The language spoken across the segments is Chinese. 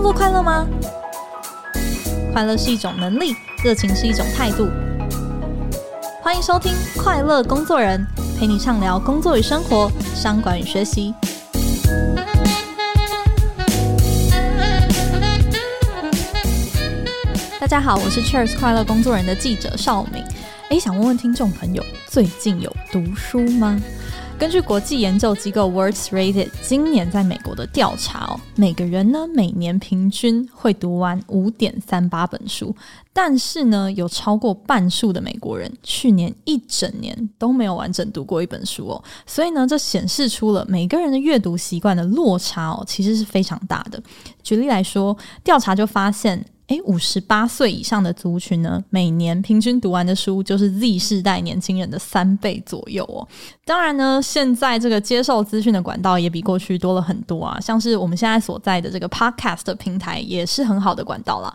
工作快乐吗？快乐是一种能力，热情是一种态度。欢迎收听《快乐工作人》，陪你畅聊工作与生活、商管与学习。大家好，我是 Cheers 快乐工作人的记者邵敏。诶，想问问听众朋友，最近有读书吗？根据国际研究机构 Words Rated 今年在美国的调查哦，每个人呢每年平均会读完五点三八本书，但是呢有超过半数的美国人去年一整年都没有完整读过一本书哦，所以呢这显示出了每个人的阅读习惯的落差哦，其实是非常大的。举例来说，调查就发现。诶，五十八岁以上的族群呢，每年平均读完的书就是 Z 世代年轻人的三倍左右哦。当然呢，现在这个接受资讯的管道也比过去多了很多啊，像是我们现在所在的这个 Podcast 平台也是很好的管道啦。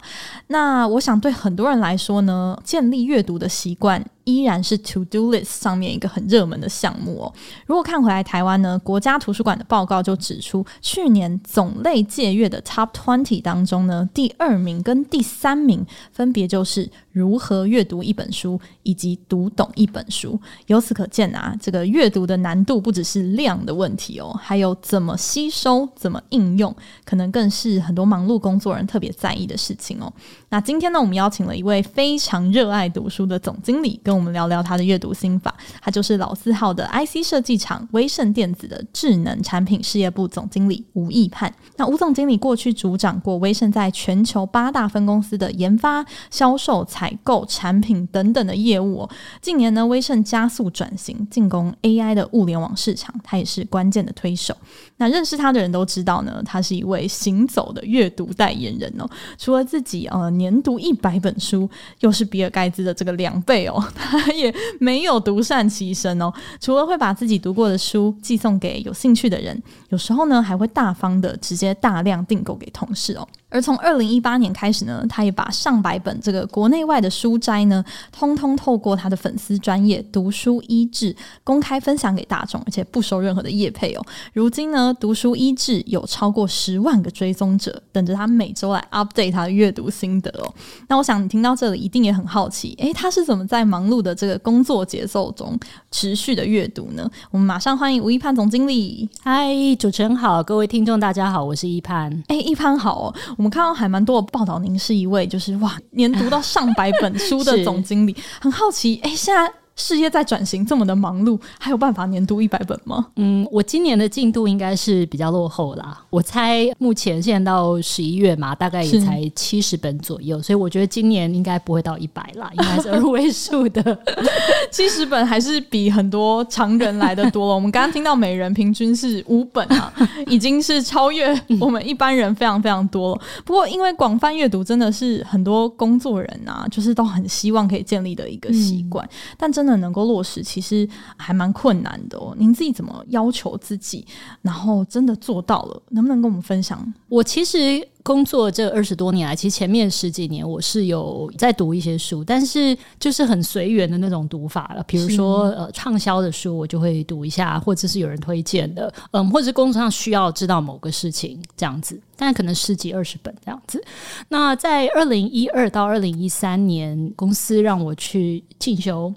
那我想对很多人来说呢，建立阅读的习惯。依然是 To Do List 上面一个很热门的项目哦。如果看回来台湾呢，国家图书馆的报告就指出，去年总类借阅的 Top Twenty 当中呢，第二名跟第三名分别就是如何阅读一本书以及读懂一本书。由此可见啊，这个阅读的难度不只是量的问题哦，还有怎么吸收、怎么应用，可能更是很多忙碌工作人特别在意的事情哦。那今天呢，我们邀请了一位非常热爱读书的总经理跟我们聊聊他的阅读心法，他就是老字号的 IC 设计厂威盛电子的智能产品事业部总经理吴义泮。那吴总经理过去主掌过威盛在全球八大分公司的研发、销售、采购、产品等等的业务哦。近年呢，威盛加速转型，进攻 AI 的物联网市场，他也是关键的推手。那认识他的人都知道呢，他是一位行走的阅读代言人哦。除了自己呃年读一百本书，又是比尔盖茨的这个两倍哦。他 也没有独善其身哦，除了会把自己读过的书寄送给有兴趣的人，有时候呢还会大方的直接大量订购给同事哦。而从二零一八年开始呢，他也把上百本这个国内外的书斋呢，通通透过他的粉丝专业读书医治公开分享给大众，而且不收任何的业配哦。如今呢，读书医治有超过十万个追踪者，等着他每周来 update 他的阅读心得哦。那我想你听到这里一定也很好奇，诶，他是怎么在忙碌的这个工作节奏中持续的阅读呢？我们马上欢迎吴一盼总经理。嗨，主持人好，各位听众大家好，我是一盼。诶，一盼好哦。我们看到还蛮多的报道，您是一位就是哇，年读到上百本书的 总经理，很好奇，哎，现在。事业在转型，这么的忙碌，还有办法年读一百本吗？嗯，我今年的进度应该是比较落后啦。我猜目前现在到十一月嘛，大概也才七十本左右，所以我觉得今年应该不会到一百啦，应该是二位数的。七十本还是比很多常人来的多了。我们刚刚听到每人平均是五本啊，已经是超越我们一般人非常非常多了。不过，因为广泛阅读真的是很多工作人啊，就是都很希望可以建立的一个习惯，嗯、但真。真的能够落实，其实还蛮困难的哦。您自己怎么要求自己，然后真的做到了？能不能跟我们分享？我其实工作这二十多年来，其实前面十几年我是有在读一些书，但是就是很随缘的那种读法了。比如说，呃，畅销的书我就会读一下，或者是有人推荐的，嗯，或者是工作上需要知道某个事情这样子。但可能十几二十本这样子。那在二零一二到二零一三年，公司让我去进修。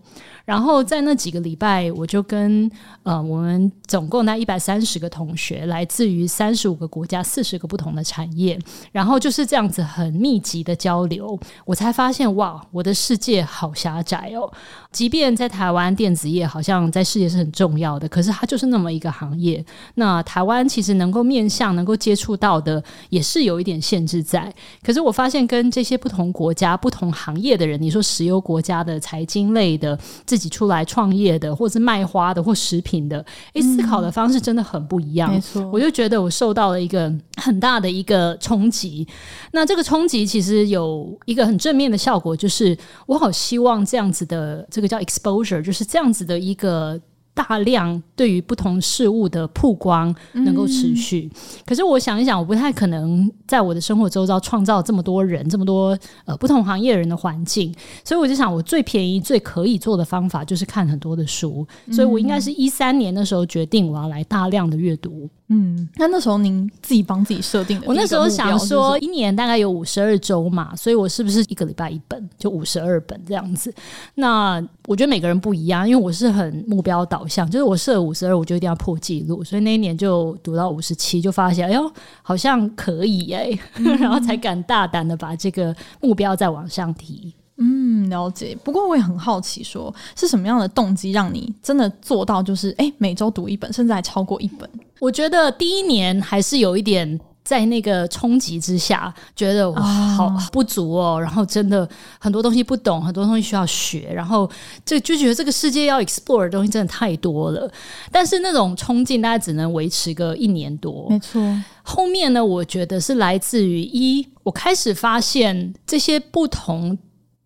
然后在那几个礼拜，我就跟呃我们总共那一百三十个同学，来自于三十五个国家、四十个不同的产业，然后就是这样子很密集的交流，我才发现哇，我的世界好狭窄哦。即便在台湾电子业好像在世界是很重要的，可是它就是那么一个行业。那台湾其实能够面向、能够接触到的，也是有一点限制在。可是我发现跟这些不同国家、不同行业的人，你说石油国家的、财经类的。自己出来创业的，或是卖花的，或食品的，诶，思考的方式真的很不一样。嗯，没错，我就觉得我受到了一个很大的一个冲击。那这个冲击其实有一个很正面的效果，就是我好希望这样子的，这个叫 exposure，就是这样子的一个。大量对于不同事物的曝光能够持续，嗯、可是我想一想，我不太可能在我的生活周遭创造这么多人、这么多呃不同行业人的环境，所以我就想，我最便宜、最可以做的方法就是看很多的书，所以我应该是一三年的时候决定我要来大量的阅读。嗯，那那时候您自己帮自己设定的，我那时候想说，一年大概有五十二周嘛，所以我是不是一个礼拜一本，就五十二本这样子？那我觉得每个人不一样，因为我是很目标导向，就是我设五十二，我就一定要破纪录，所以那一年就读到五十七，就发现哎呦，好像可以哎、欸，嗯、然后才敢大胆的把这个目标再往上提。嗯，了解。不过我也很好奇说，说是什么样的动机让你真的做到，就是哎，每周读一本，甚至还超过一本？我觉得第一年还是有一点在那个冲击之下，觉得哇，好不足哦。然后真的很多东西不懂，很多东西需要学。然后这就觉得这个世界要 explore 的东西真的太多了。但是那种冲劲大家只能维持个一年多。没错。后面呢，我觉得是来自于一，我开始发现这些不同。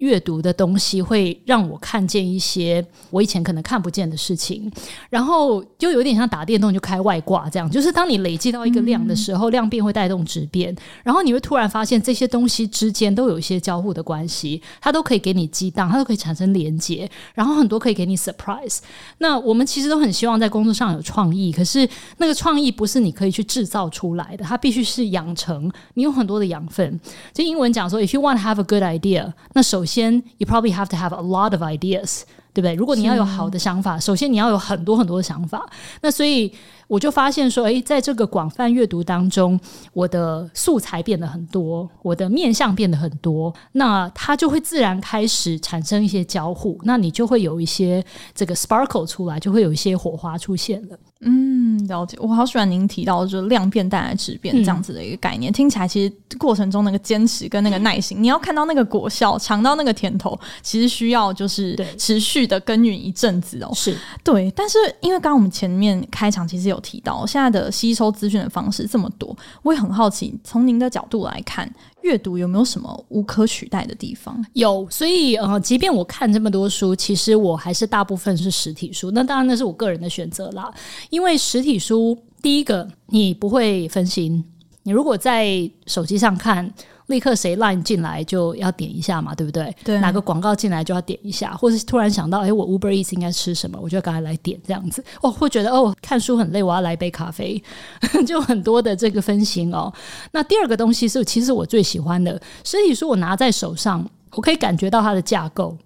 阅读的东西会让我看见一些我以前可能看不见的事情，然后就有点像打电动就开外挂这样，就是当你累积到一个量的时候，量变会带动质变，然后你会突然发现这些东西之间都有一些交互的关系，它都可以给你激荡，它都可以产生连接，然后很多可以给你 surprise。那我们其实都很希望在工作上有创意，可是那个创意不是你可以去制造出来的，它必须是养成，你有很多的养分。就英文讲说，if you want have a good idea，那首先。先，you probably have to have a lot of ideas，对不对？如果你要有好的想法，首先你要有很多很多的想法。那所以。我就发现说，诶，在这个广泛阅读当中，我的素材变得很多，我的面向变得很多，那它就会自然开始产生一些交互，那你就会有一些这个 sparkle 出来，就会有一些火花出现了。嗯，了解。我好喜欢您提到就是量变带来质变这样子的一个概念，嗯、听起来其实过程中那个坚持跟那个耐心，你要看到那个果效，尝到那个甜头，其实需要就是持续的耕耘一阵子哦。是对，但是因为刚刚我们前面开场其实有。提到现在的吸收资讯的方式这么多，我也很好奇，从您的角度来看，阅读有没有什么无可取代的地方？有，所以呃，即便我看这么多书，其实我还是大部分是实体书。那当然那是我个人的选择啦，因为实体书第一个你不会分心，你如果在手机上看。立刻谁 line 进来就要点一下嘛，对不对？对。哪个广告进来就要点一下，或是突然想到，哎，我 Uber Eats 应该吃什么，我就赶快来点这样子。哦，会觉得哦，看书很累，我要来杯咖啡，就很多的这个分心哦。那第二个东西是，其实我最喜欢的所以说，我拿在手上，我可以感觉到它的架构。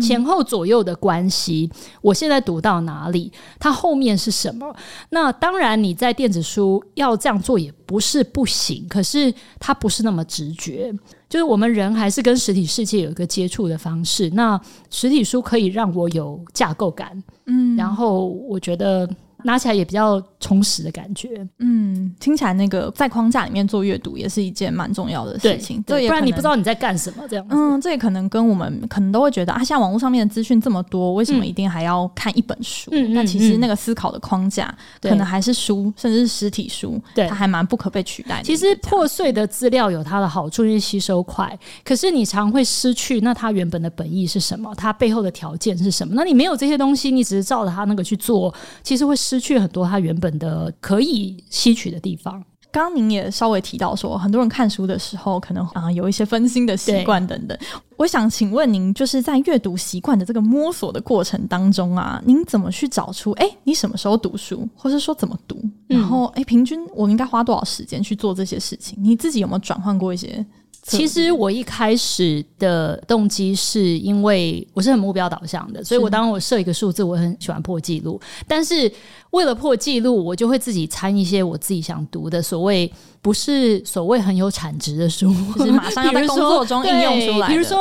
前后左右的关系，我现在读到哪里，它后面是什么？那当然，你在电子书要这样做也不是不行，可是它不是那么直觉。就是我们人还是跟实体世界有一个接触的方式。那实体书可以让我有架构感，嗯，然后我觉得。拿起来也比较充实的感觉，嗯，听起来那个在框架里面做阅读也是一件蛮重要的事情，对，不然你不知道你在干什么这样。嗯，这也可能跟我们可能都会觉得啊，像网络上面的资讯这么多，为什么一定还要看一本书？嗯，那其实那个思考的框架可能还是书，甚至是实体书，对，它还蛮不可被取代的。其实破碎的资料有它的好处，因为吸收快，可是你常会失去那它原本的本意是什么？它背后的条件是什么？那你没有这些东西，你只是照着它那个去做，其实会。失去很多他原本的可以吸取的地方。刚刚您也稍微提到说，很多人看书的时候可能啊、呃、有一些分心的习惯等等。我想请问您，就是在阅读习惯的这个摸索的过程当中啊，您怎么去找出哎，你什么时候读书，或是说怎么读？然后哎，平均我应该花多少时间去做这些事情？你自己有没有转换过一些？其实我一开始的动机是因为我是很目标导向的，所以我当我设一个数字，我很喜欢破纪录。但是为了破纪录，我就会自己参一些我自己想读的所谓不是所谓很有产值的书，就是马上要 在工作中应用出来。比如说，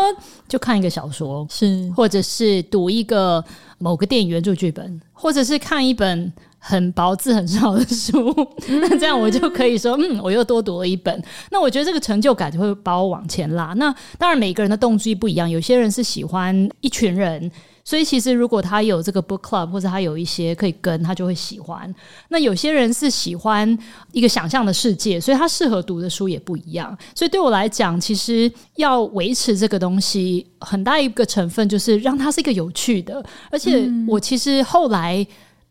就看一个小说，是或者是读一个某个电影原著剧本，或者是看一本。很薄字很少的书，那这样我就可以说，嗯，我又多读了一本。那我觉得这个成就感就会把我往前拉。那当然，每个人的动机不一样，有些人是喜欢一群人，所以其实如果他有这个 book club 或者他有一些可以跟，他就会喜欢。那有些人是喜欢一个想象的世界，所以他适合读的书也不一样。所以对我来讲，其实要维持这个东西，很大一个成分就是让它是一个有趣的，而且我其实后来。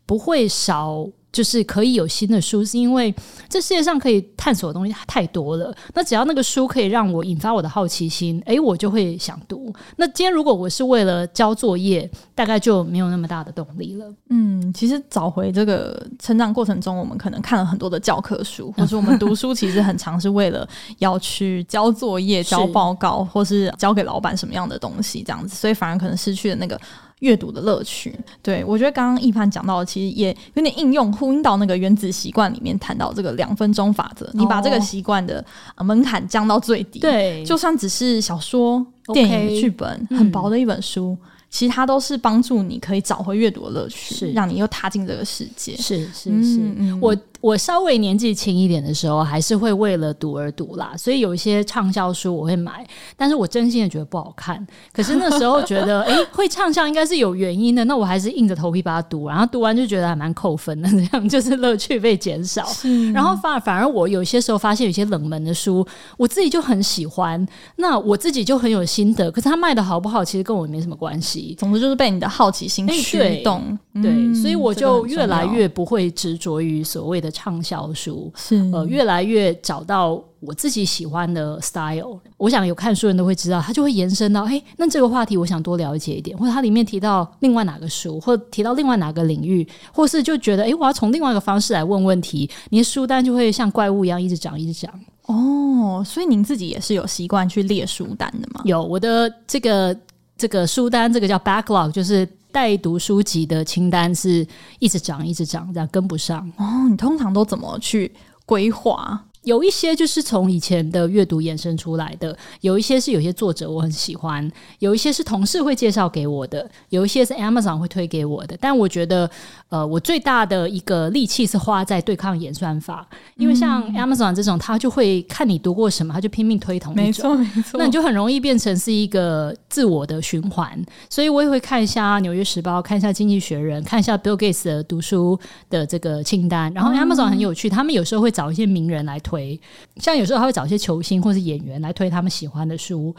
不会少就是可以有新的书，是因为这世界上可以探索的东西太多了。那只要那个书可以让我引发我的好奇心，诶，我就会想读。那今天如果我是为了交作业，大概就没有那么大的动力了。嗯，其实找回这个成长过程中，我们可能看了很多的教科书，或是我们读书其实很常是为了要去交作业、交报告，或是交给老板什么样的东西这样子，所以反而可能失去了那个。阅读的乐趣，对，我觉得刚刚易潘讲到的，其实也有点应用呼应到那个原子习惯里面谈到这个两分钟法则。哦、你把这个习惯的门槛降到最低，对，就算只是小说、电影、剧本，很薄的一本书。嗯其他都是帮助你可以找回阅读的乐趣，是让你又踏进这个世界。是是是，嗯嗯、我我稍微年纪轻一点的时候，还是会为了读而读啦。所以有一些畅销书我会买，但是我真心的觉得不好看。可是那时候觉得，哎、欸，会畅销应该是有原因的，那我还是硬着头皮把它读。然后读完就觉得还蛮扣分的，这样就是乐趣被减少。然后反而反而我有些时候发现有些冷门的书，我自己就很喜欢，那我自己就很有心得。可是它卖的好不好，其实跟我没什么关系。总之就是被你的好奇心驱动，欸、对，嗯、对，所以我就越来越不会执着于所谓的畅销书，是呃，越来越找到我自己喜欢的 style。我想有看书人都会知道，他就会延伸到，哎、欸，那这个话题我想多了解一点，或者它里面提到另外哪个书，或提到另外哪个领域，或是就觉得，哎、欸，我要从另外一个方式来问问题，你的书单就会像怪物一样一直涨，一直涨。哦，所以您自己也是有习惯去列书单的吗？有，我的这个。这个书单，这个叫 backlog，就是在读书籍的清单，是一直涨，一直涨，这样跟不上。哦，你通常都怎么去规划？有一些就是从以前的阅读延伸出来的，有一些是有些作者我很喜欢，有一些是同事会介绍给我的，有一些是 Amazon 会推给我的。但我觉得，呃，我最大的一个力气是花在对抗演算法，因为像 Amazon 这种，他就会看你读过什么，他就拼命推同一种，没错没错，那你就很容易变成是一个自我的循环。所以我也会看一下《纽约时报》，看一下《经济学人》，看一下 Bill Gates 的读书的这个清单。然后 Amazon 很有趣，他们有时候会找一些名人来推。像有时候他会找一些球星或是演员来推他们喜欢的书，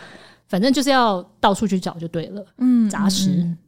反正就是要到处去找就对了。嗯，杂食。嗯嗯，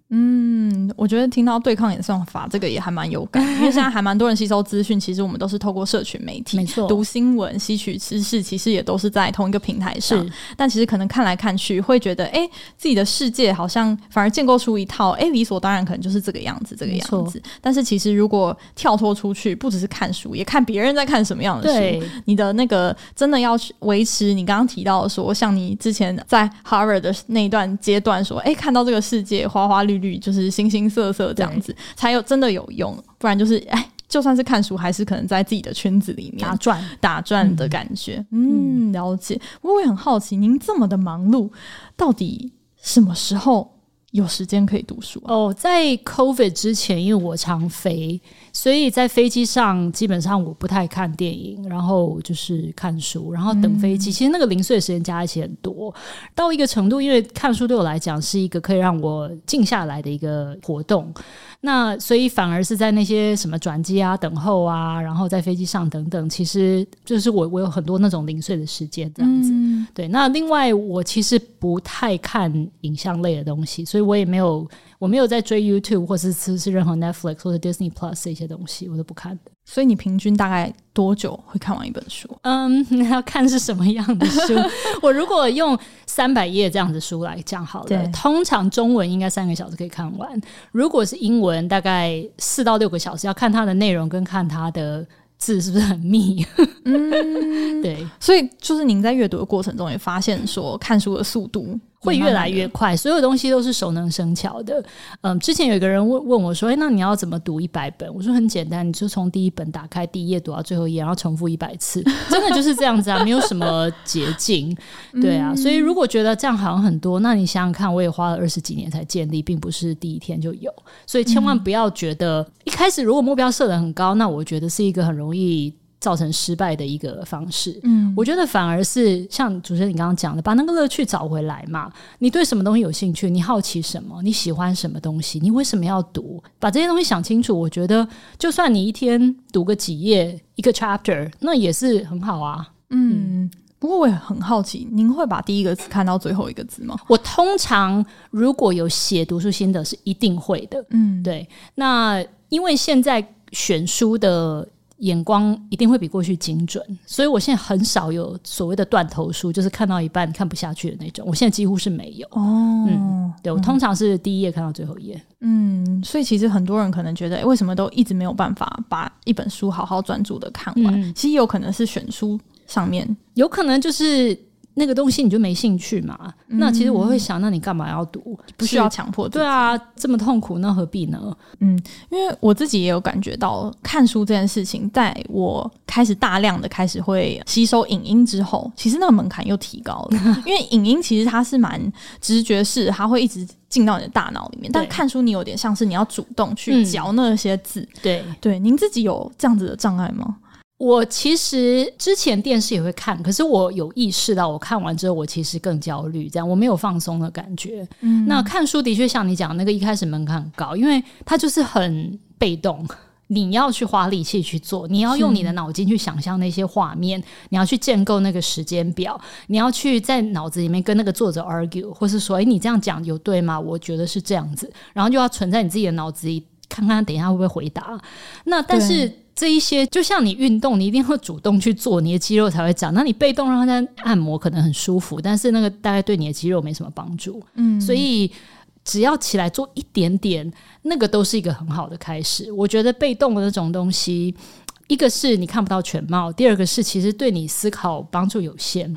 我觉得听到对抗演算法这个也还蛮有感，因为现在还蛮多人吸收资讯，其实我们都是透过社群媒体，没错，读新闻、吸取知识，其实也都是在同一个平台上。但其实可能看来看去，会觉得，哎，自己的世界好像反而建构出一套，哎，理所当然，可能就是这个样子，这个样子。但是其实如果跳脱出去，不只是看书，也看别人在看什么样的书，你的那个真的要去维持你刚刚提到的说，像你之前在 Harvard 的那一段阶段说，哎，看到这个世界花花绿绿。就是形形色色这样子，才有真的有用，不然就是哎，就算是看书，还是可能在自己的圈子里面打转打转的感觉。嗯，嗯，了解。不过我也很好奇，您这么的忙碌，到底什么时候有时间可以读书啊？哦，在 COVID 之前，因为我常飞。所以在飞机上，基本上我不太看电影，然后就是看书，然后等飞机。嗯、其实那个零碎的时间加一起很多，到一个程度，因为看书对我来讲是一个可以让我静下来的一个活动。那所以反而是在那些什么转机啊、等候啊，然后在飞机上等等，其实就是我我有很多那种零碎的时间这样子。嗯、对，那另外我其实不太看影像类的东西，所以我也没有。我没有在追 YouTube 或是吃吃任何 Netflix 或者 Disney Plus 这些东西，我都不看的。所以你平均大概多久会看完一本书？嗯，你 要看是什么样的书。我如果用三百页这样子书来讲好了，通常中文应该三个小时可以看完。如果是英文，大概四到六个小时，要看它的内容跟看它的字是不是很密。嗯，对。所以就是您在阅读的过程中也发现说，看书的速度。会越来越快，所有东西都是熟能生巧的。嗯，之前有一个人问问我说：“哎，那你要怎么读一百本？”我说：“很简单，你就从第一本打开，第一页读到最后一页，然后重复一百次，真的就是这样子啊，没有什么捷径。对啊，所以如果觉得这样好像很多，那你想想看，我也花了二十几年才建立，并不是第一天就有。所以千万不要觉得一开始如果目标设得很高，那我觉得是一个很容易。造成失败的一个方式，嗯，我觉得反而是像主持人你刚刚讲的，把那个乐趣找回来嘛。你对什么东西有兴趣？你好奇什么？你喜欢什么东西？你为什么要读？把这些东西想清楚，我觉得就算你一天读个几页，一个 chapter，那也是很好啊。嗯，不过我也很好奇，您会把第一个字看到最后一个字吗？我通常如果有写读书心得，是一定会的。嗯，对。那因为现在。选书的。眼光一定会比过去精准，所以我现在很少有所谓的断头书，就是看到一半看不下去的那种。我现在几乎是没有哦，嗯，对，我通常是第一页看到最后一页，嗯，所以其实很多人可能觉得，欸，为什么都一直没有办法把一本书好好专注的看完？嗯，其实有可能是选书上面，有可能就是。那个东西你就没兴趣嘛？嗯、那其实我会想，那你干嘛要读？不需要强迫。对啊，这么痛苦，那何必呢？嗯，因为我自己也有感觉到，看书这件事情，在我开始大量的开始会吸收影音之后，其实那个门槛又提高了。因为影音其实它是蛮直觉式，它会一直进到你的大脑里面。但看书你有点像是你要主动去嚼那些字。嗯、对对，您自己有这样子的障碍吗？我其实之前电视也会看，可是我有意识到，我看完之后我其实更焦虑，这样我没有放松的感觉。嗯，那看书的确像你讲那个一开始门槛很高，因为它就是很被动，你要去花力气去做，你要用你的脑筋去想象那些画面，你要去建构那个时间表，你要去在脑子里面跟那个作者 argue，或是说，诶，你这样讲有对吗？我觉得是这样子，然后就要存在你自己的脑子里，看看等一下会不会回答。那但是。这一些就像你运动，你一定会主动去做，你的肌肉才会长。那你被动让它按摩，可能很舒服，但是那个大概对你的肌肉没什么帮助。嗯，所以只要起来做一点点，那个都是一个很好的开始。我觉得被动的那种东西，一个是你看不到全貌，第二个是其实对你思考帮助有限。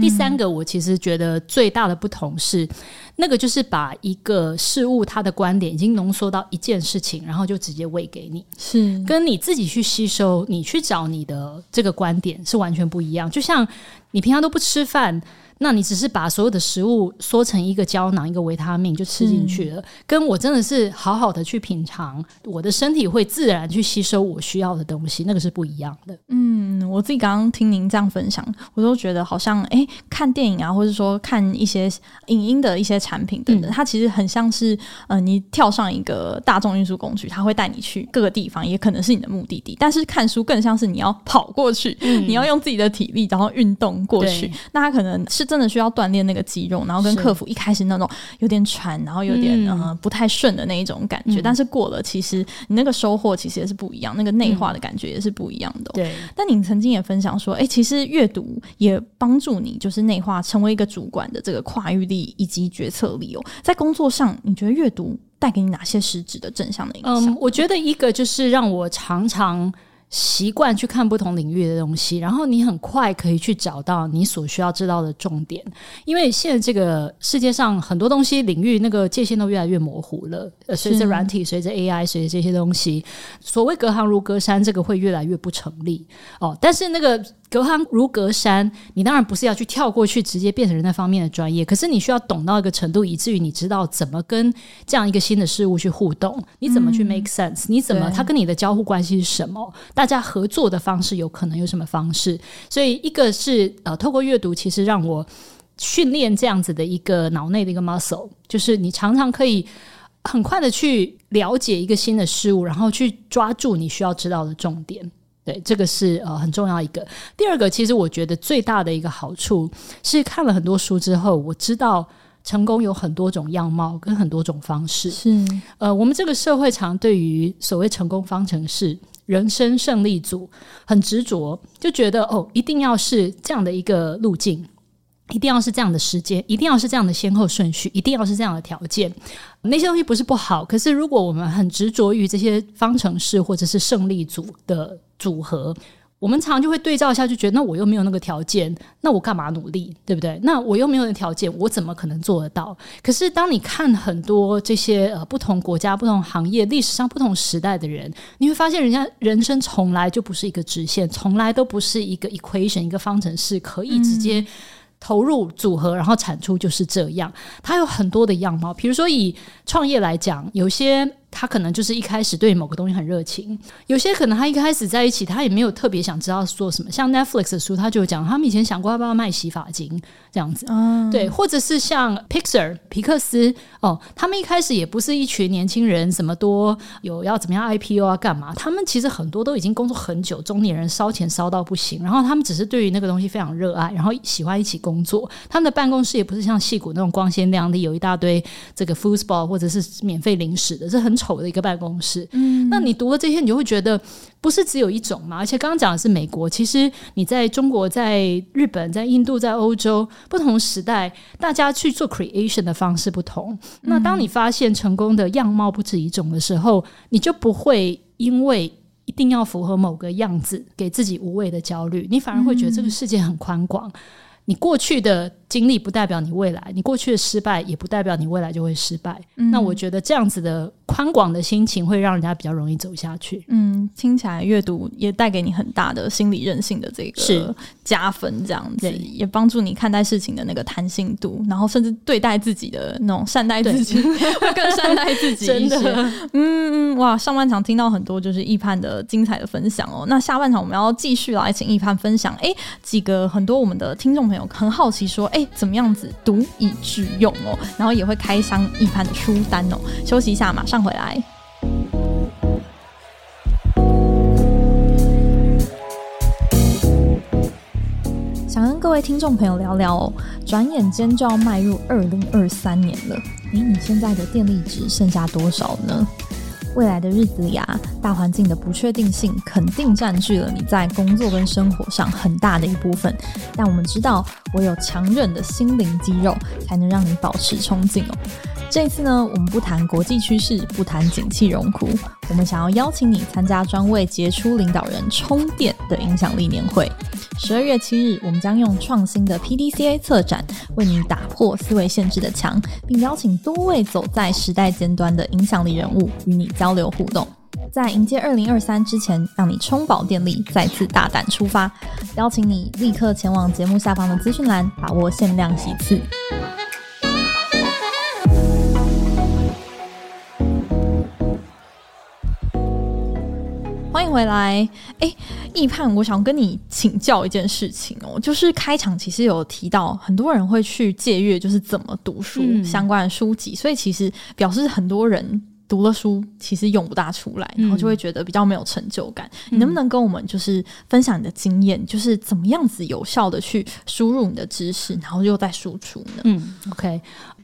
第三个，我其实觉得最大的不同是，那个就是把一个事物它的观点已经浓缩到一件事情，然后就直接喂给你，是跟你自己去吸收，你去找你的这个观点是完全不一样。就像你平常都不吃饭。那你只是把所有的食物缩成一个胶囊，一个维他命就吃进去了。跟我真的是好好的去品尝，我的身体会自然去吸收我需要的东西，那个是不一样的。嗯，我自己刚刚听您这样分享，我都觉得好像哎、欸，看电影啊，或者说看一些影音的一些产品等等，嗯、它其实很像是呃，你跳上一个大众运输工具，它会带你去各个地方，也可能是你的目的地。但是看书更像是你要跑过去，嗯、你要用自己的体力，然后运动过去。那它可能是。真的需要锻炼那个肌肉，然后跟客服一开始那种有点喘，然后有点嗯、呃、不太顺的那一种感觉。嗯、但是过了，其实你那个收获其实也是不一样，那个内化的感觉也是不一样的。对。但你曾经也分享说，哎、欸，其实阅读也帮助你就是内化，成为一个主管的这个跨域力以及决策力哦。在工作上，你觉得阅读带给你哪些实质的正向的影响？嗯，我觉得一个就是让我常常。习惯去看不同领域的东西，然后你很快可以去找到你所需要知道的重点。因为现在这个世界上很多东西领域那个界限都越来越模糊了。呃，随着软体，随着 AI，随着这些东西，所谓隔行如隔山，这个会越来越不成立哦。但是那个。隔行如隔山，你当然不是要去跳过去，直接变成那方面的专业。可是你需要懂到一个程度，以至于你知道怎么跟这样一个新的事物去互动，你怎么去 make sense，嗯，你怎么它跟你的交互关系是什么？大家合作的方式有可能有什么方式？所以一个是呃，透过阅读，其实让我训练这样子的一个脑内的一个 muscle，就是你常常可以很快的去了解一个新的事物，然后去抓住你需要知道的重点。对，这个是呃很重要一个。第二个，其实我觉得最大的一个好处是看了很多书之后，我知道成功有很多种样貌跟很多种方式。是呃，我们这个社会常对于所谓成功方程式、人生胜利组很执着，就觉得哦，一定要是这样的一个路径。一定要是这样的时间，一定要是这样的先后顺序，一定要是这样的条件。那些东西不是不好，可是如果我们很执着于这些方程式或者是胜利组的组合，我们常常就会对照一下，就觉得那我又没有那个条件，那我干嘛努力，对不对？那我又没有那条件，我怎么可能做得到？可是当你看很多这些呃不同国家、不同行业、历史上不同时代的人，你会发现人家人生从来就不是一个直线，从来都不是一个 equation 一个方程式可以直接、嗯。投入组合，然后产出就是这样。它有很多的样貌，比如说以创业来讲，有些。他可能就是一开始对某个东西很热情，有些可能他一开始在一起，他也没有特别想知道做什么。像 Netflix 的书，他就讲他们以前想过要不要卖洗发精这样子，嗯，对，或者是像 Pixar 皮克斯哦，他们一开始也不是一群年轻人，什么多有要怎么样 IPO 啊干嘛？他们其实很多都已经工作很久，中年人烧钱烧到不行，然后他们只是对于那个东西非常热爱，然后喜欢一起工作。他们的办公室也不是像戏骨那种光鲜亮丽，有一大堆这个 foosball 或者是免费零食的，这很丑。丑的一个办公室。嗯，那你读了这些，你就会觉得不是只有一种嘛？而且刚刚讲的是美国，其实你在中国、在日本、在印度、在欧洲不同时代，大家去做 creation 的方式不同。那当你发现成功的样貌不止一种的时候，你就不会因为一定要符合某个样子，给自己无谓的焦虑，你反而会觉得这个世界很宽广。你过去的经历不代表你未来，你过去的失败也不代表你未来就会失败。嗯、那我觉得这样子的宽广的心情会让人家比较容易走下去。嗯，听起来阅读也带给你很大的心理韧性的这个加分，这样子也帮助你看待事情的那个弹性度，然后甚至对待自己的那种善待自己，会更善待自己一些。嗯嗯，哇，上半场听到很多就是易盼的精彩的分享哦。那下半场我们要继续来请易盼分享，哎，几个很多我们的听众朋友很好奇说，哎，怎么样子读以致用哦？然后也会开箱易盼的书单哦。休息一下，马上回来。想跟各位听众朋友聊聊哦，转眼间就要迈入二零二三年了，诶，你现在的电力值剩下多少呢？未来的日子里啊，大环境的不确定性肯定占据了你在工作跟生活上很大的一部分。但我们知道，唯有强韧的心灵肌肉，才能让你保持冲劲哦。这次呢，我们不谈国际趋势，不谈景气荣枯，我们想要邀请你参加专为杰出领导人充电的影响力年会。十二月七日，我们将用创新的 PDCA 策展，为你打破思维限制的墙，并邀请多位走在时代尖端的影响力人物与你交流互动。在迎接二零二三之前，让你充饱电力，再次大胆出发。邀请你立刻前往节目下方的资讯栏，把握限量席次。迎回来，哎，易盼，我想跟你请教一件事情哦，就是开场其实有提到很多人会去借阅，就是怎么读书相关的书籍，嗯、所以其实表示很多人读了书其实用不大出来，然后就会觉得比较没有成就感。嗯、你能不能跟我们就是分享你的经验，就是怎么样子有效的去输入你的知识，然后又再输出呢？嗯，OK，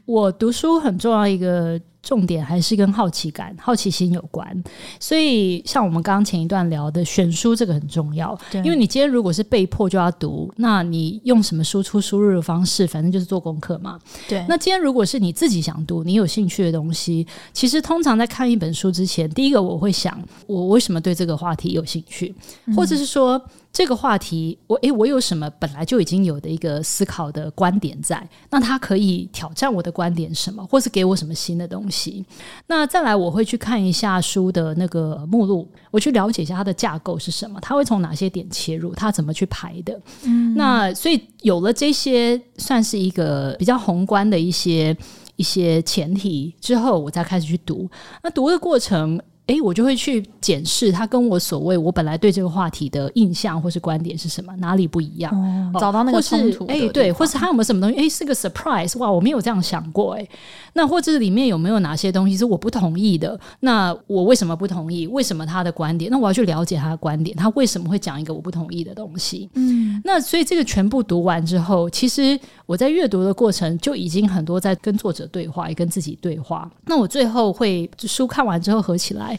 我读书很重要一个。重点还是跟好奇感、好奇心有关，所以像我们刚刚前一段聊的选书，这个很重要。对因为你今天如果是被迫就要读，那你用什么输出输入的方式，反正就是做功课嘛。对。那今天如果是你自己想读、你有兴趣的东西，其实通常在看一本书之前，第一个我会想，我为什么对这个话题有兴趣，或者是说。嗯这个话题，我诶，我有什么本来就已经有的一个思考的观点在？那它可以挑战我的观点什么，或是给我什么新的东西？那再来，我会去看一下书的那个目录，我去了解一下它的架构是什么，它会从哪些点切入，它怎么去排的？嗯，那所以有了这些，算是一个比较宏观的一些一些前提之后，我再开始去读。那读的过程。哎，我就会去检视他跟我所谓我本来对这个话题的印象或是观点是什么，哪里不一样？哦、找到那个冲突。哎，对，或是他有没有什么东西？哎，是个 surprise，哇，我没有这样想过。哎，那或者里面有没有哪些东西是我不同意的？那我为什么不同意？为什么他的观点？那我要去了解他的观点，他为什么会讲一个我不同意的东西？嗯，那所以这个全部读完之后，其实我在阅读的过程就已经很多在跟作者对话，也跟自己对话。那我最后会书看完之后合起来。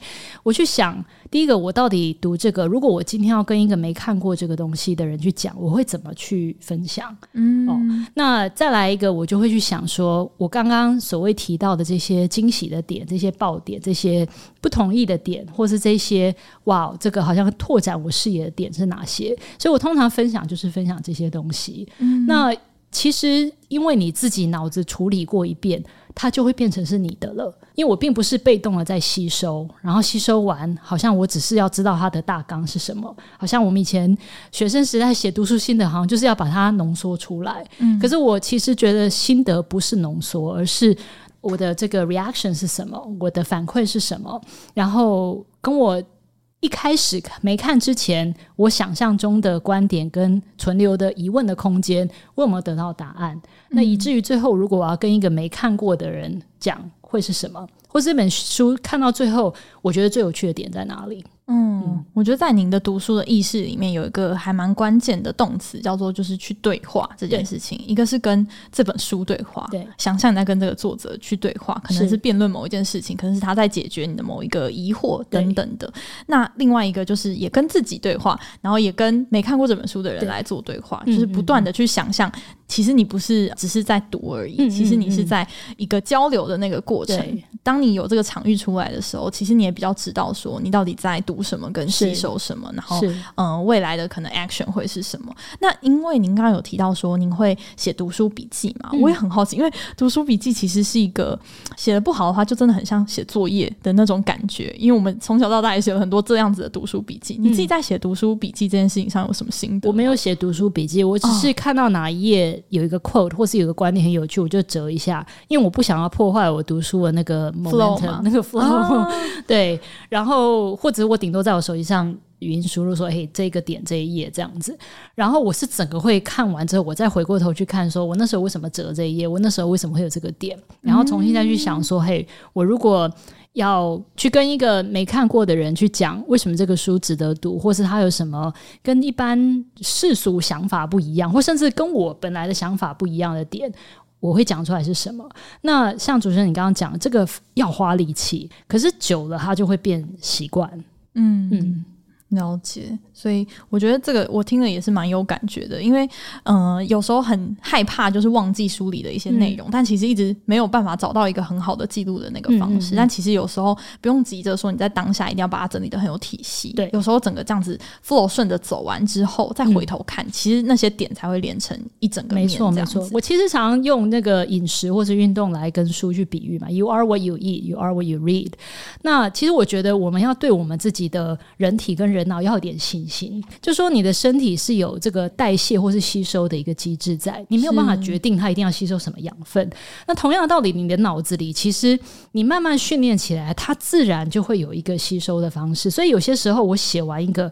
我去想，第一个，我到底读这个，如果我今天要跟一个没看过这个东西的人去讲，我会怎么去分享？嗯，哦，那再来一个，我就会去想说，我刚刚所谓提到的这些惊喜的点、这些爆点、这些不同意的点，或是这些哇，这个好像拓展我视野的点是哪些？所以我通常分享就是分享这些东西。嗯，那其实因为你自己脑子处理过一遍。它就会变成是你的了，因为我并不是被动的在吸收，然后吸收完，好像我只是要知道它的大纲是什么，好像我们以前学生时代写读书心得，好像就是要把它浓缩出来。嗯，可是我其实觉得心得不是浓缩，而是我的这个 reaction 是什么，我的反馈是什么，然后跟我。一开始没看之前，我想象中的观点跟存留的疑问的空间，我有没有得到答案？那以至于最后，如果我要跟一个没看过的人讲，会是什么？或者这本书看到最后，我觉得最有趣的点在哪里？嗯，我觉得在您的读书的意识里面有一个还蛮关键的动词，叫做就是去对话这件事情。一个是跟这本书对话，对，想象你在跟这个作者去对话，可能是辩论某一件事情，可能是他在解决你的某一个疑惑等等的。那另外一个就是也跟自己对话，然后也跟没看过这本书的人来做对话，对就是不断的去想象，其实你不是只是在读而已，嗯嗯嗯，其实你是在一个交流的那个过程。当你有这个场域出来的时候，其实你也比较知道说你到底在读。什么跟吸收什么，然后嗯、呃，未来的可能 action 会是什么？那因为您刚刚有提到说您会写读书笔记嘛，嗯、我也很好奇，因为读书笔记其实是一个写的不好的话，就真的很像写作业的那种感觉。因为我们从小到大也写了很多这样子的读书笔记。你自己在写读书笔记这件事情上有什么心得？我没有写读书笔记，我只是看到哪一页有一个 quote 或是有个观点很有趣，我就折一下，因为我不想要破坏我读书的那个 momentum 那个 flow。啊、对，对然后或者我。顶多在我手机上语音输入说：“嘿，这个点这一页这样子。”然后我是整个会看完之后，我再回过头去看，说我那时候为什么折这一页？我那时候为什么会有这个点？然后重新再去想说：“、嘿，我如果要去跟一个没看过的人去讲为什么这个书值得读，或是他有什么跟一般世俗想法不一样，或甚至跟我本来的想法不一样的点，我会讲出来是什么？那像主持人你刚刚讲，这个要花力气，可是久了它就会变习惯。”嗯嗯，了解。所以我觉得这个我听了也是蛮有感觉的，因为嗯、呃，有时候很害怕就是忘记书里的一些内容，嗯、但其实一直没有办法找到一个很好的记录的那个方式。嗯嗯嗯，但其实有时候不用急着说你在当下一定要把它整理的很有体系。对，有时候整个这样子 flow 顺着走完之后，再回头看，嗯、其实那些点才会连成一整个面。没错没错，我其实常常用那个饮食或是运动来跟书去比喻嘛。You are what you eat, you are what you read。那其实我觉得我们要对我们自己的人体跟人脑要有点信心，就说你的身体是有这个代谢或是吸收的一个机制在，你没有办法决定它一定要吸收什么养分。那同样的道理，你的脑子里其实你慢慢训练起来，它自然就会有一个吸收的方式。所以有些时候我写完一个，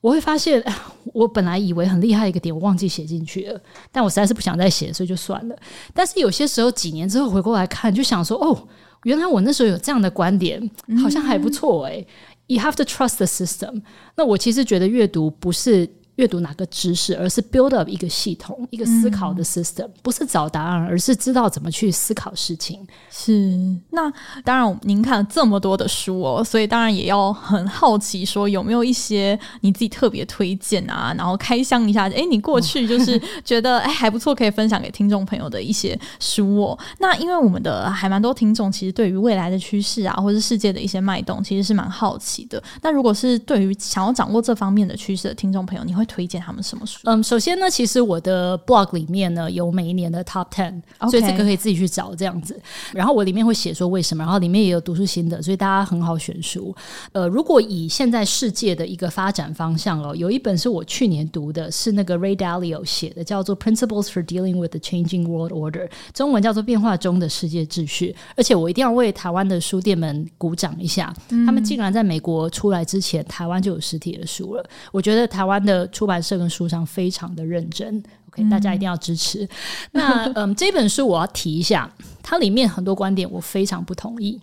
我会发现，我本来以为很厉害一个点，我忘记写进去了，但我实在是不想再写，所以就算了。但是有些时候几年之后回过来看，就想说，哦，原来我那时候有这样的观点，好像还不错哎。You have to trust the system。那我其实觉得阅读不是。阅读哪个知识，而是 build up 一个系统，一个思考的 system，嗯、不是找答案，而是知道怎么去思考事情。是，那当然，您看了这么多的书哦，所以当然也要很好奇，说有没有一些你自己特别推荐啊，然后开箱一下，哎，你过去就是 觉得哎还不错，可以分享给听众朋友的一些书哦。那因为我们的还蛮多听众，其实对于未来的趋势啊，或者是世界的一些脉动，其实是蛮好奇的。那如果是对于想要掌握这方面的趋势的听众朋友，你会推荐他们什么书？嗯，首先呢，其实我的 blog 里面呢有每一年的 top ten，Okay. 所以这个可以自己去找这样子。然后我里面会写说为什么，然后里面也有读书心得，所以大家很好选书。呃，如果以现在世界的一个发展方向哦，有一本是我去年读的，是那个 Ray Dalio 写的，叫做《Principles for Dealing with the Changing World Order》，中文叫做《变化中的世界秩序》。而且我一定要为台湾的书店们鼓掌一下，嗯、他们竟然在美国出来之前，台湾就有实体的书了。我觉得台湾的出版社跟书商非常的认真，OK，大家一定要支持。嗯那 嗯，这本书我要提一下，它里面很多观点我非常不同意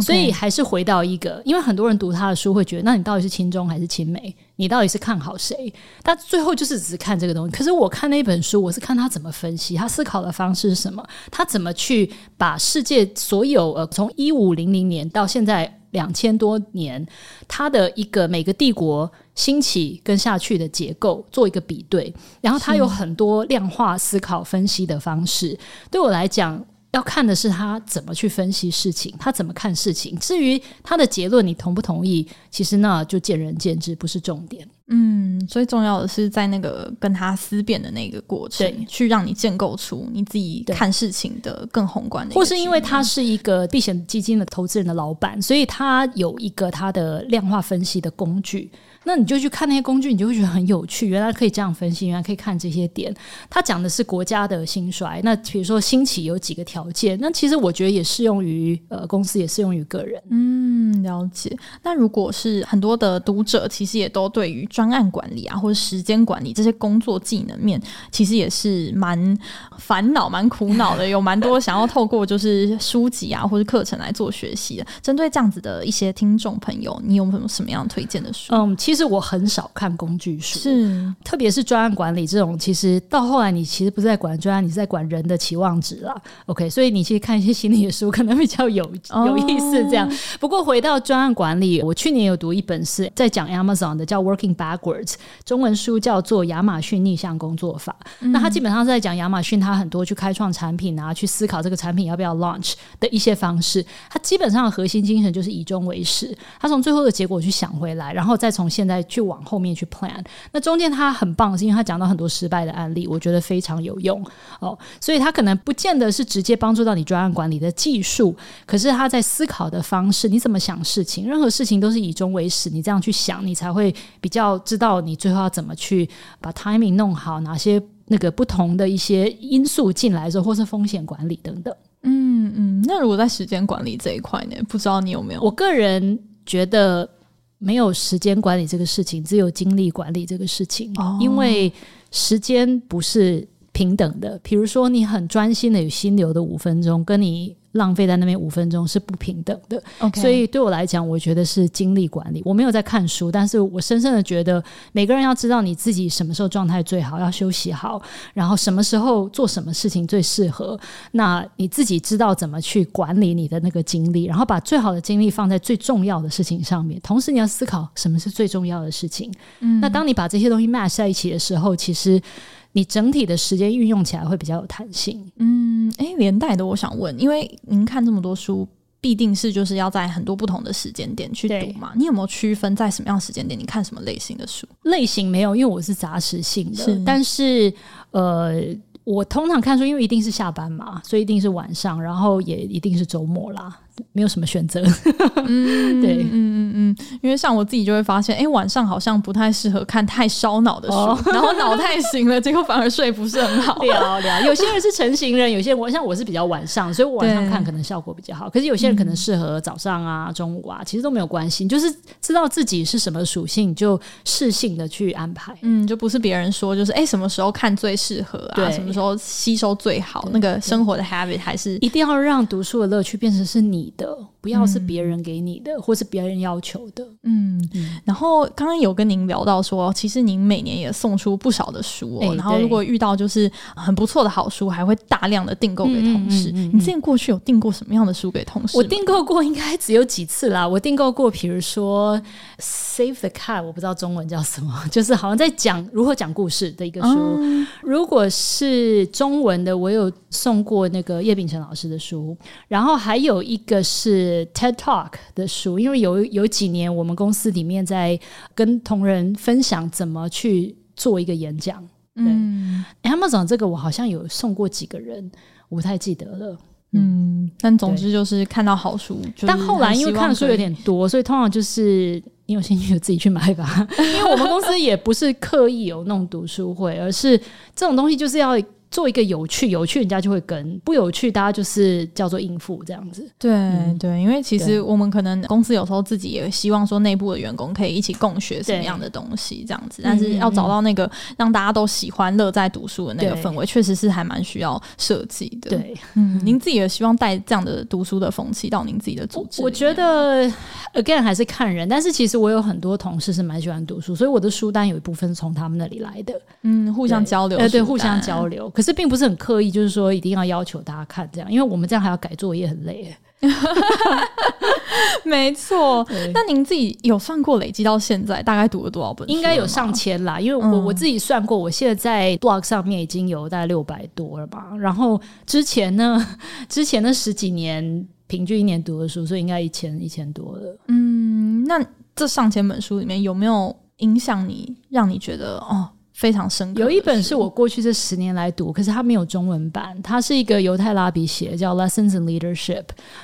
所以还是回到一个，因为很多人读他的书会觉得，那你到底是亲中还是亲美？你到底是看好谁？他最后就是只是看这个东西。可是我看那本书，我是看他怎么分析，他思考的方式是什么，他怎么去把世界所有呃，从一五零零年到现在。两千多年，它的一个每个帝国兴起跟下去的结构做一个比对，然后它有很多量化思考分析的方式。对我来讲，要看的是他怎么去分析事情，他怎么看事情。至于他的结论，你同不同意？其实那就见仁见智，不是重点。嗯，最重要的是在那个跟他思辨的那个过程，对去让你建构出你自己看事情的更宏观的。或是因为他是一个避险基金的投资人的老板，所以他有一个他的量化分析的工具。那你就去看那些工具，你就会觉得很有趣。原来可以这样分析，原来可以看这些点。他讲的是国家的兴衰，那比如说兴起有几个条件，那其实我觉得也适用于呃公司，也适用于个人。嗯。嗯，了解。那如果是很多的读者，其实也都对于专案管理啊，或者时间管理这些工作技能面，其实也是蛮烦恼、蛮苦恼的。有蛮多想要透过就是书籍啊，或者课程来做学习的。针对这样子的一些听众朋友，你有没有什么样推荐的书？嗯，其实我很少看工具书，是特别是专案管理这种。其实到后来，你其实不是在管专案，你是在管人的期望值啦。OK，所以你其实看一些心理的书，可能比较有有意思。这样。不过回到专案管理，我去年有读一本是在讲 Amazon 的，叫 Working Backwards，中文书叫做《亚马逊逆向工作法》。嗯。那它基本上是在讲亚马逊它很多去开创产品啊，去思考这个产品要不要 launch 的一些方式。它基本上的核心精神就是以终为始，它从最后的结果去想回来，然后再从现在去往后面去 plan。那中间他很棒，是因为他讲到很多失败的案例，我觉得非常有用哦。所以他可能不见得是直接帮助到你专案管理的技术，可是他在思考的方式，你怎么想事情？任何事情都是以终为始，你这样去想，你才会比较知道你最后要怎么去把 timing 弄好，哪些那个不同的一些因素进来的时候，或是风险管理等等。嗯嗯，那如果在时间管理这一块呢？不知道你有没有？我个人觉得没有时间管理这个事情，只有精力管理这个事情。哦，因为时间不是平等的。比如说，你很专心的有心流的五分钟，跟你。浪费在那边五分钟是不平等的.所以对我来讲，我觉得是精力管理。我没有在看书，但是我深深的觉得，每个人要知道你自己什么时候状态最好，要休息好，然后什么时候做什么事情最适合。那你自己知道怎么去管理你的那个精力，然后把最好的精力放在最重要的事情上面。同时，你要思考什么是最重要的事情。嗯，那当你把这些东西 match 在一起的时候，其实。你整体的时间运用起来会比较有弹性。嗯，诶，连带的，我想问，因为您看这么多书，必定是就是要在很多不同的时间点去读嘛？你有没有区分在什么样时间点？你看什么类型的书？类型没有，因为我是杂食性的。是，但是呃，我通常看书，因为一定是下班嘛，所以一定是晚上，然后也一定是周末啦。没有什么选择，嗯，对，嗯嗯嗯，因为像我自己就会发现，哎，晚上好像不太适合看太烧脑的书，哦、然后脑太醒了，结果反而睡不是很好。聊聊，有些人是成型人，有些人我像我是比较晚上，所以我晚上看可能效果比较好。可是有些人可能适合早上啊、中午啊，其实都没有关系，就是知道自己是什么属性，就适性的去安排。嗯，就不是别人说，就是哎，什么时候看最适合啊？什么时候吸收最好？那个生活的 habit 还是一定要让读书的乐趣变成是你的，不要是别人给你的，嗯、或是别人要求的。嗯，嗯，然后刚刚有跟您聊到说，其实您每年也送出不少的书哦。欸、然后如果遇到就是很不错的好书，还会大量的订购给同事。你之前过去有订过什么样的书给同事？我订购过应该只有几次啦。我订购过，比如说《Save the Cat》，我不知道中文叫什么，就是好像在讲如何讲故事的一个书。嗯、如果是中文的，我有送过那个叶秉成老师的书，然后还有一个是 TED Talk 的书，因为有有几年我们公司里面在跟同仁分享怎么去做一个演讲。嗯，Amazon 这个我好像有送过几个人，我不太记得了。嗯，但总之就是看到好书，但后来因为看的书有点多，所以通常就是你有兴趣就自己去买吧。因为我们公司也不是刻意有弄读书会，而是这种东西就是要。做一个有趣，有趣人家就会跟；不有趣，大家就是叫做应付这样子。对、嗯、对，因为其实我们可能公司有时候自己也希望说，内部的员工可以一起共学什么样的东西这样子，但是要找到那个让大家都喜欢、乐在读书的那个氛围，确实是还蛮需要设计的。对，嗯，您自己也希望带这样的读书的风气到您自己的组织。我觉得 again 还是看人，但是其实我有很多同事是蛮喜欢读书，所以我的书单有一部分是从他们那里来的。嗯，互相交流，对，对，互相交流。可是并不是很刻意，就是说一定要要求大家看这样，因为我们这样还要改作业，很累。没错，那您自己有算过累积到现在大概读了多少本书？应该有上千啦，因为我、嗯、我自己算过，我现在在 blog 上面已经有大概六百多了吧。然后之前呢，之前的十几年平均一年读的书，所以应该一千一千多了。嗯，那这上千本书里面有没有影响你，让你觉得哦？非常深刻。有一本是我过去这十年来读，可是它没有中文版。它是一个犹太拉比写的，叫《Lessons in Leadership》。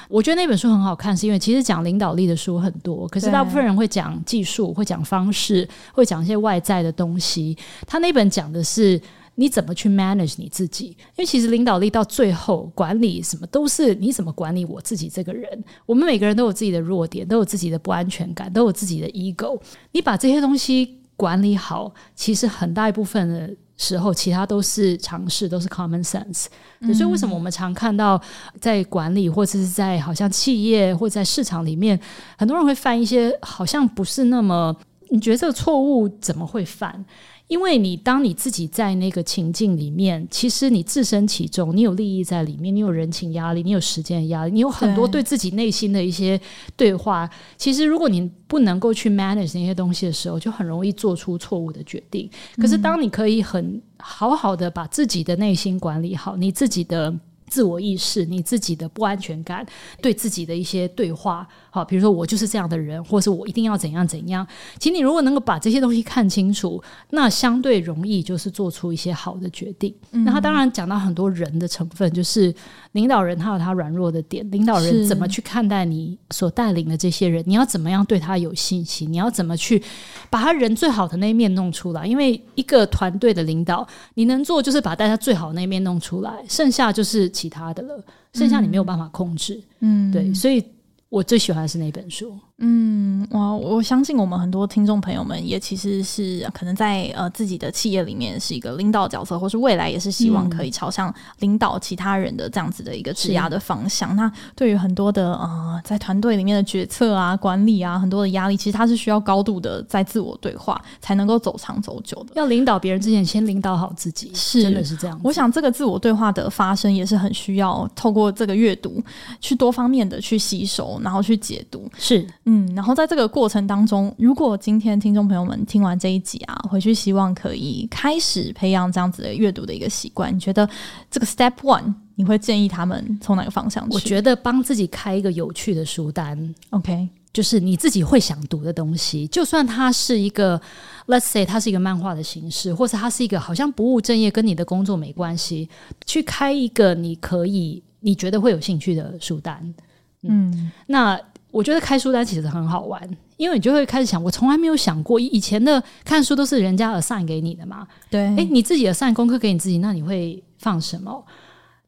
我觉得那本书很好看，是因为其实讲领导力的书很多，可是大部分人会讲技术，会讲方式，会讲一些外在的东西。他那本讲的是你怎么去 manage 你自己？因为其实领导力到最后管理什么都是你怎么管理我自己这个人。我们每个人都有自己的弱点，都有自己的不安全感，都有自己的 ego。你把这些东西管理好，其实很大一部分的时候，其他都是尝试，都是 common sense。所以为什么我们常看到在管理或者是在好像企业或者在市场里面，很多人会犯一些好像不是那么，你觉得这个错误怎么会犯？因为你当你自己在那个情境里面，其实你置身其中，你有利益在里面，你有人情压力，你有时间压力，你有很多对自己内心的一些对话。其实如果你不能够去 manage 那些东西的时候，就很容易做出错误的决定。可是当你可以很好好的把自己的内心管理好，你自己的。自我意识，你自己的不安全感，对自己的一些对话，好，比如说我就是这样的人，或是我一定要怎样怎样。其实你如果能够把这些东西看清楚，那相对容易就是做出一些好的决定。嗯、那他当然讲到很多人的成分，就是领导人他有他软弱的点，领导人怎么去看待你所带领的这些人，你要怎么样对他有信心，你要怎么去把他人最好的那一面弄出来。因为一个团队的领导，你能做就是把大家最好的那一面弄出来，剩下就是。其他的了，剩下你没有办法控制，嗯，对，所以我最喜欢的是那本书。嗯，我我相信我们很多听众朋友们也其实是可能在呃自己的企业里面是一个领导角色，或是未来也是希望可以朝向领导其他人的这样子的一个职涯的方向。那对于很多的呃在团队里面的决策啊、管理啊，很多的压力，其实它是需要高度的在自我对话才能够走长走久的。要领导别人之前，先领导好自己，是真的是这样。我想这个自我对话的发生也是很需要透过这个阅读去多方面的去吸收，然后去解读。是。嗯，然后在这个过程当中，如果今天听众朋友们听完这一集啊，回去希望可以开始培养这样子的阅读的一个习惯，你觉得这个 step one 你会建议他们从哪个方向去？我觉得帮自己开一个有趣的书单，OK，就是你自己会想读的东西，就算它是一个，let's say 它是一个漫画的形式，或者它是一个好像不务正业，跟你的工作没关系，去开一个你可以你觉得会有兴趣的书单，嗯，嗯那。我觉得开书单其实很好玩，因为你就会开始想，我从来没有想过，以前的看书都是人家 assign 给你的嘛。对，诶，你自己 assign 功课给你自己，那你会放什么？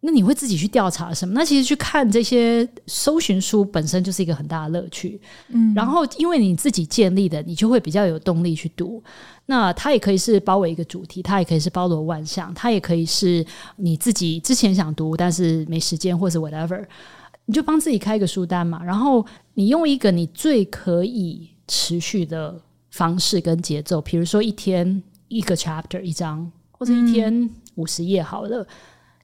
那你会自己去调查什么？那其实去看这些搜寻书本身就是一个很大的乐趣。嗯，然后因为你自己建立的，你就会比较有动力去读。那它也可以是包围一个主题，它也可以是包罗万象，它也可以是你自己之前想读但是没时间，或是 whatever。你就帮自己开一个书单嘛，然后你用一个你最可以持续的方式跟节奏，比如说一天一个 chapter 一章，或者一天五十页好了。嗯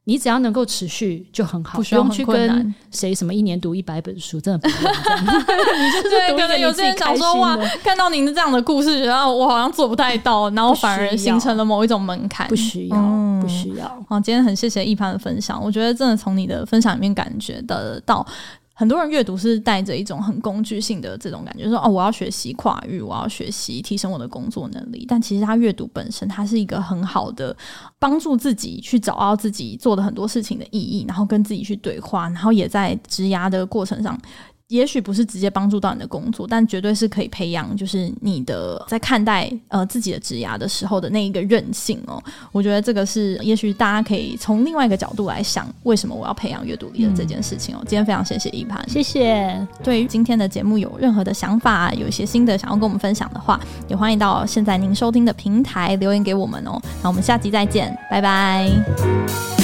你只要能够持续就很好，不需要去跟谁什么一年读一百本书，真的不用。你就是对，可能有些人想说哇，看到您的这样的故事，然后我好像做不太到，然后反而形成了某一种门槛。不需要，不需要。好，今天很谢谢一盘的分享，我觉得真的从你的分享里面感觉得到。很多人阅读是带着一种很工具性的这种感觉，说哦，我要学习跨域，我要学习提升我的工作能力。但其实他阅读本身，它是一个很好的帮助自己去找到自己做的很多事情的意义，然后跟自己去对话，然后也在职涯的过程上。也许不是直接帮助到你的工作，但绝对是可以培养，就是你的在看待呃自己的职涯的时候的那一个韧性哦。我觉得这个是，也许大家可以从另外一个角度来想，为什么我要培养阅读力的这件事情哦。嗯、今天非常谢谢一盘，谢谢。对于今天的节目有任何的想法，有一些新的想要跟我们分享的话，也欢迎到现在您收听的平台留言给我们哦。那我们下集再见，拜拜。